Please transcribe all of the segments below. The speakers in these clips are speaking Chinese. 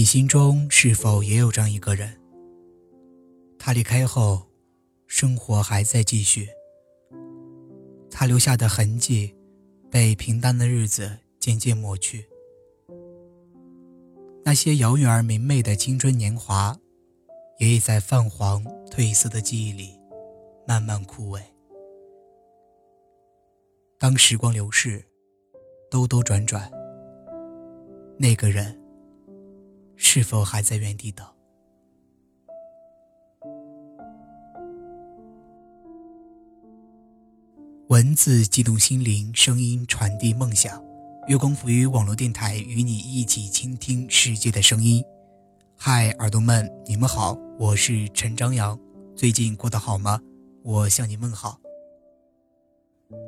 你心中是否也有这样一个人？他离开后，生活还在继续。他留下的痕迹，被平淡的日子渐渐抹去。那些遥远而明媚的青春年华，也已在泛黄褪色的记忆里慢慢枯萎。当时光流逝，兜兜转转，那个人是否还在原地等？文字激动心灵，声音传递梦想。月光浮于网络电台，与你一起倾听世界的声音。嗨，耳朵们，你们好，我是陈张扬。最近过得好吗？我向你问好。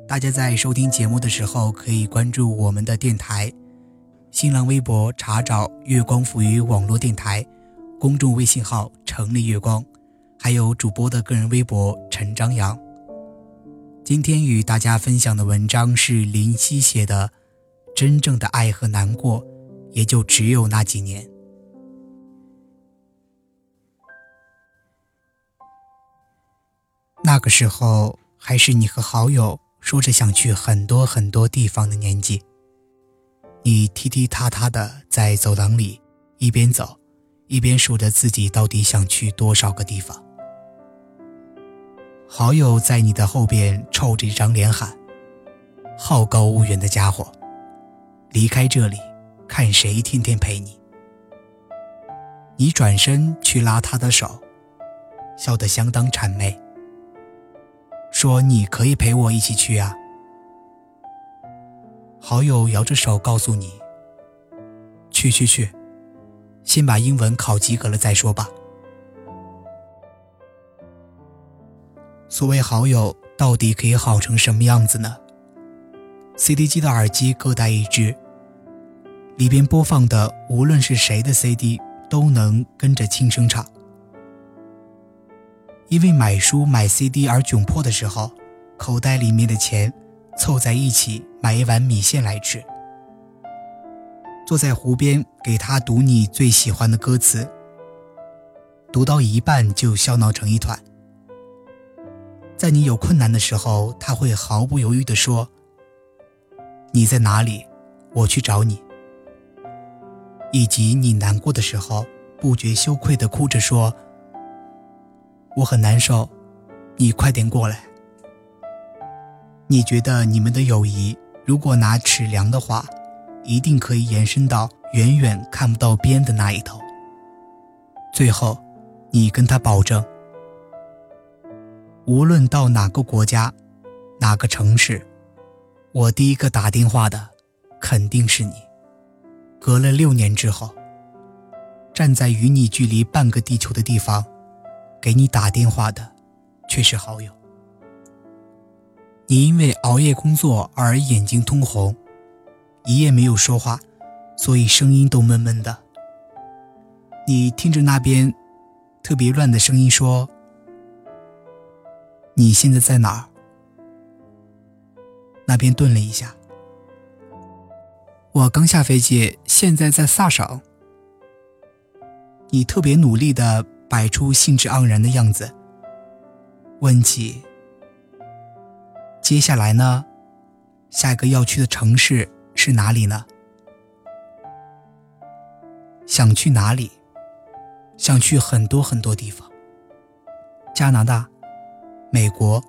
大家在收听节目的时候，可以关注我们的电台，新浪微博查找“月光浮于网络电台”，公众微信号“城里月光”，还有主播的个人微博“陈张扬”。今天与大家分享的文章是林夕写的。真正的爱和难过，也就只有那几年。那个时候，还是你和好友说着想去很多很多地方的年纪。你踢踢踏踏的在走廊里一边走，一边数着自己到底想去多少个地方。好友在你的后边臭着一张脸喊：“好高骛远的家伙！”离开这里，看谁天天陪你。你转身去拉他的手，笑得相当谄媚，说：“你可以陪我一起去啊。”好友摇着手告诉你：“去去去，先把英文考及格了再说吧。”所谓好友，到底可以好成什么样子呢？CD 机的耳机各带一只。里边播放的无论是谁的 CD 都能跟着轻声唱。因为买书买 CD 而窘迫的时候，口袋里面的钱凑在一起买一碗米线来吃。坐在湖边给他读你最喜欢的歌词，读到一半就笑闹成一团。在你有困难的时候，他会毫不犹豫地说：“你在哪里？我去找你。”以及你难过的时候，不觉羞愧的哭着说：“我很难受，你快点过来。”你觉得你们的友谊，如果拿尺量的话，一定可以延伸到远远看不到边的那一头。最后，你跟他保证，无论到哪个国家，哪个城市，我第一个打电话的，肯定是你。隔了六年之后，站在与你距离半个地球的地方，给你打电话的，却是好友。你因为熬夜工作而眼睛通红，一夜没有说话，所以声音都闷闷的。你听着那边特别乱的声音说：“你现在在哪儿？”那边顿了一下。我刚下飞机，现在在萨省。你特别努力的摆出兴致盎然的样子，问起：“接下来呢？下一个要去的城市是哪里呢？想去哪里？想去很多很多地方。加拿大、美国、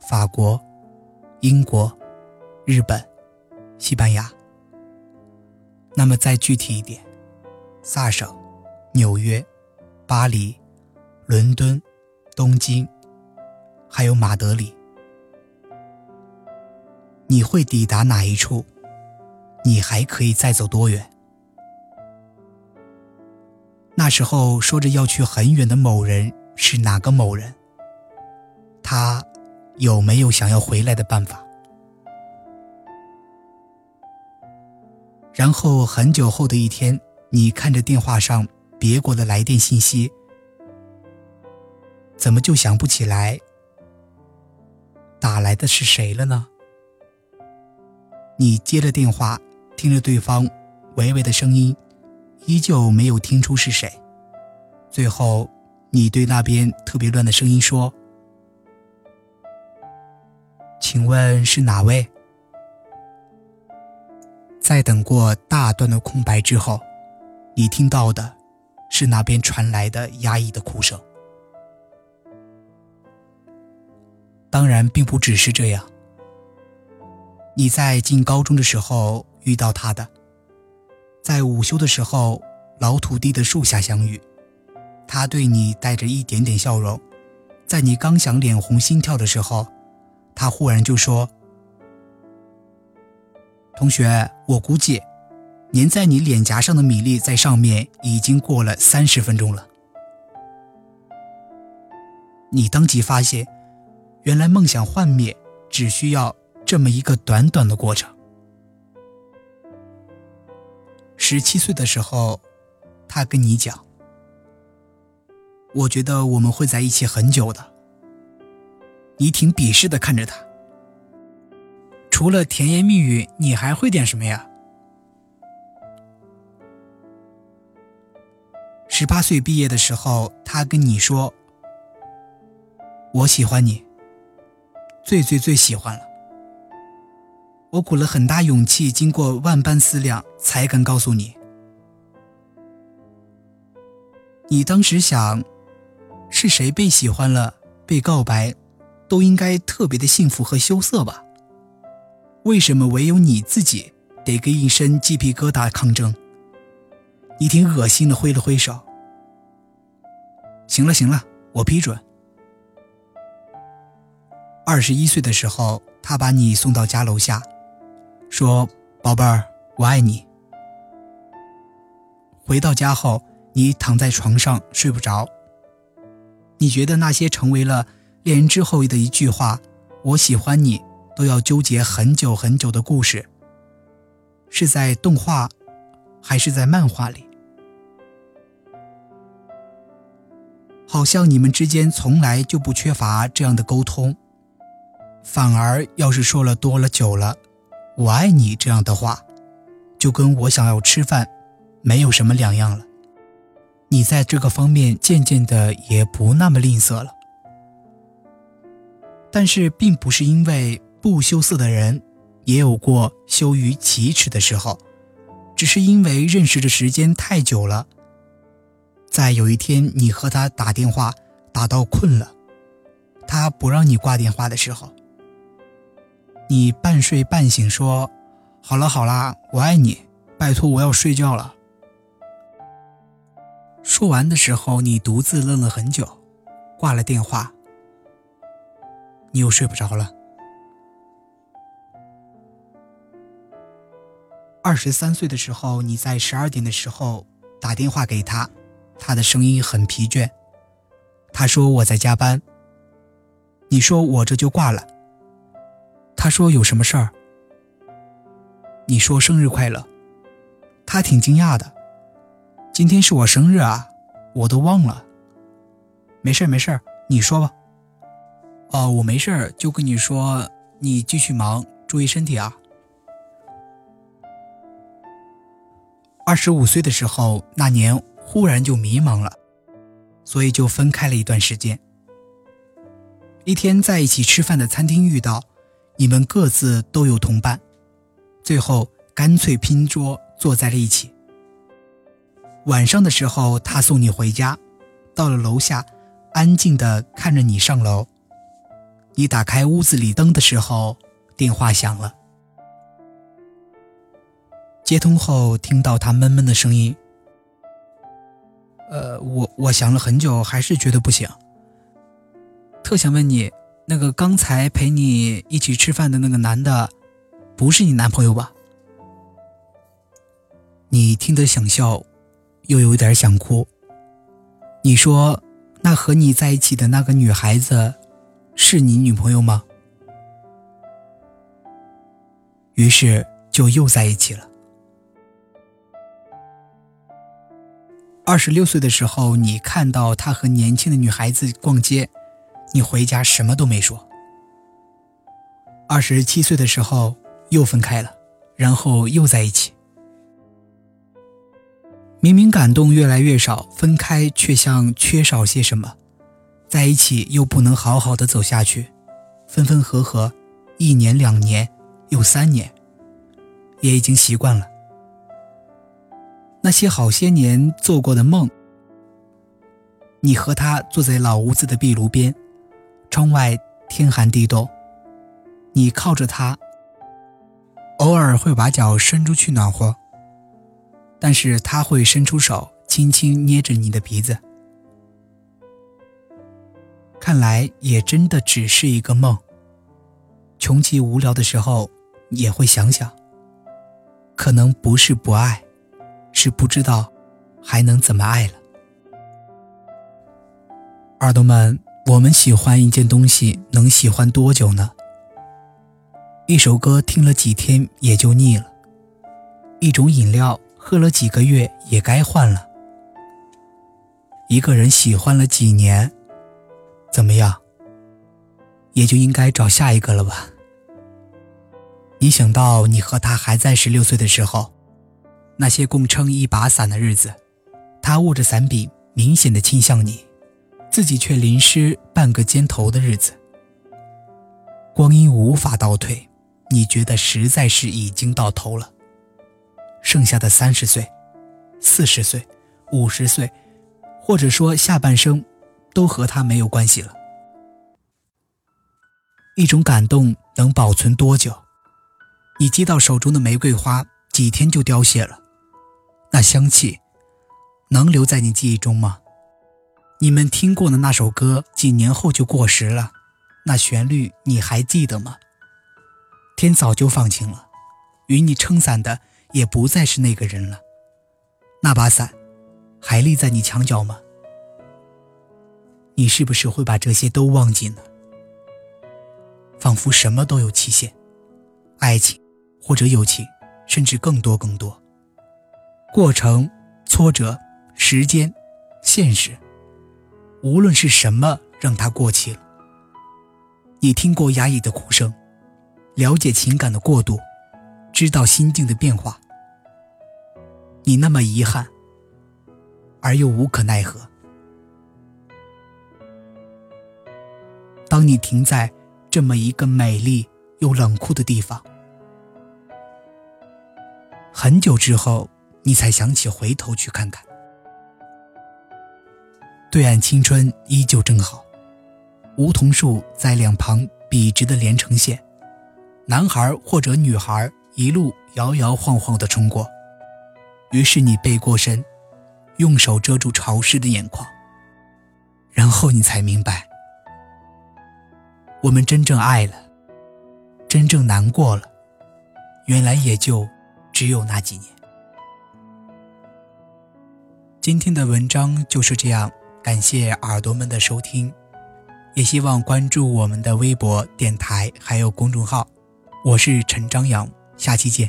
法国、英国、日本、西班牙。”那么再具体一点，萨省、纽约、巴黎、伦敦、东京，还有马德里，你会抵达哪一处？你还可以再走多远？那时候说着要去很远的某人是哪个某人？他有没有想要回来的办法？然后很久后的一天，你看着电话上别国的来电信息，怎么就想不起来打来的是谁了呢？你接了电话，听着对方微微的声音，依旧没有听出是谁。最后，你对那边特别乱的声音说：“请问是哪位？”在等过大段的空白之后，你听到的，是那边传来的压抑的哭声。当然，并不只是这样。你在进高中的时候遇到他的，在午休的时候，老土地的树下相遇，他对你带着一点点笑容，在你刚想脸红心跳的时候，他忽然就说。同学，我估计，粘在你脸颊上的米粒在上面已经过了三十分钟了。你当即发现，原来梦想幻灭只需要这么一个短短的过程。十七岁的时候，他跟你讲：“我觉得我们会在一起很久的。”你挺鄙视的看着他。除了甜言蜜语，你还会点什么呀？十八岁毕业的时候，他跟你说：“我喜欢你，最最最喜欢了。”我鼓了很大勇气，经过万般思量，才敢告诉你。你当时想，是谁被喜欢了，被告白，都应该特别的幸福和羞涩吧？为什么唯有你自己得跟一身鸡皮疙瘩抗争？你挺恶心的，挥了挥手。行了行了，我批准。二十一岁的时候，他把你送到家楼下，说：“宝贝儿，我爱你。”回到家后，你躺在床上睡不着。你觉得那些成为了恋人之后的一句话：“我喜欢你。”都要纠结很久很久的故事，是在动画，还是在漫画里？好像你们之间从来就不缺乏这样的沟通，反而要是说了多了久了，“我爱你”这样的话，就跟我想要吃饭没有什么两样了。你在这个方面渐渐的也不那么吝啬了，但是并不是因为。不羞涩的人，也有过羞于启齿的时候，只是因为认识的时间太久了。在有一天，你和他打电话打到困了，他不让你挂电话的时候，你半睡半醒说：“好了好了，我爱你，拜托我要睡觉了。”说完的时候，你独自愣了很久，挂了电话，你又睡不着了。二十三岁的时候，你在十二点的时候打电话给他，他的声音很疲倦。他说我在加班。你说我这就挂了。他说有什么事儿？你说生日快乐。他挺惊讶的。今天是我生日啊，我都忘了。没事没事你说吧。哦，我没事就跟你说，你继续忙，注意身体啊。二十五岁的时候，那年忽然就迷茫了，所以就分开了一段时间。一天在一起吃饭的餐厅遇到，你们各自都有同伴，最后干脆拼桌坐在了一起。晚上的时候，他送你回家，到了楼下，安静的看着你上楼。你打开屋子里灯的时候，电话响了。接通后，听到他闷闷的声音。呃，我我想了很久，还是觉得不行。特想问你，那个刚才陪你一起吃饭的那个男的，不是你男朋友吧？你听得想笑，又有点想哭。你说，那和你在一起的那个女孩子，是你女朋友吗？于是就又在一起了。二十六岁的时候，你看到他和年轻的女孩子逛街，你回家什么都没说。二十七岁的时候又分开了，然后又在一起。明明感动越来越少，分开却像缺少些什么，在一起又不能好好的走下去，分分合合，一年两年，又三年，也已经习惯了。那些好些年做过的梦，你和他坐在老屋子的壁炉边，窗外天寒地冻，你靠着他，偶尔会把脚伸出去暖和，但是他会伸出手轻轻捏着你的鼻子。看来也真的只是一个梦。穷极无聊的时候，也会想想，可能不是不爱。是不知道还能怎么爱了，耳朵们，我们喜欢一件东西能喜欢多久呢？一首歌听了几天也就腻了，一种饮料喝了几个月也该换了，一个人喜欢了几年，怎么样？也就应该找下一个了吧？你想到你和他还在十六岁的时候。那些共撑一把伞的日子，他握着伞柄，明显的倾向你，自己却淋湿半个肩头的日子。光阴无法倒退，你觉得实在是已经到头了。剩下的三十岁、四十岁、五十岁，或者说下半生，都和他没有关系了。一种感动能保存多久？你接到手中的玫瑰花，几天就凋谢了。那香气，能留在你记忆中吗？你们听过的那首歌，几年后就过时了。那旋律你还记得吗？天早就放晴了，与你撑伞的也不再是那个人了。那把伞，还立在你墙角吗？你是不是会把这些都忘记呢？仿佛什么都有期限，爱情，或者友情，甚至更多更多。过程、挫折、时间、现实，无论是什么让它过期了。你听过压抑的哭声，了解情感的过度，知道心境的变化。你那么遗憾，而又无可奈何。当你停在这么一个美丽又冷酷的地方，很久之后。你才想起回头去看看，对岸青春依旧正好，梧桐树在两旁笔直的连成线，男孩或者女孩一路摇摇晃晃地冲过，于是你背过身，用手遮住潮湿的眼眶，然后你才明白，我们真正爱了，真正难过了，原来也就只有那几年。今天的文章就是这样，感谢耳朵们的收听，也希望关注我们的微博、电台还有公众号。我是陈张扬，下期见。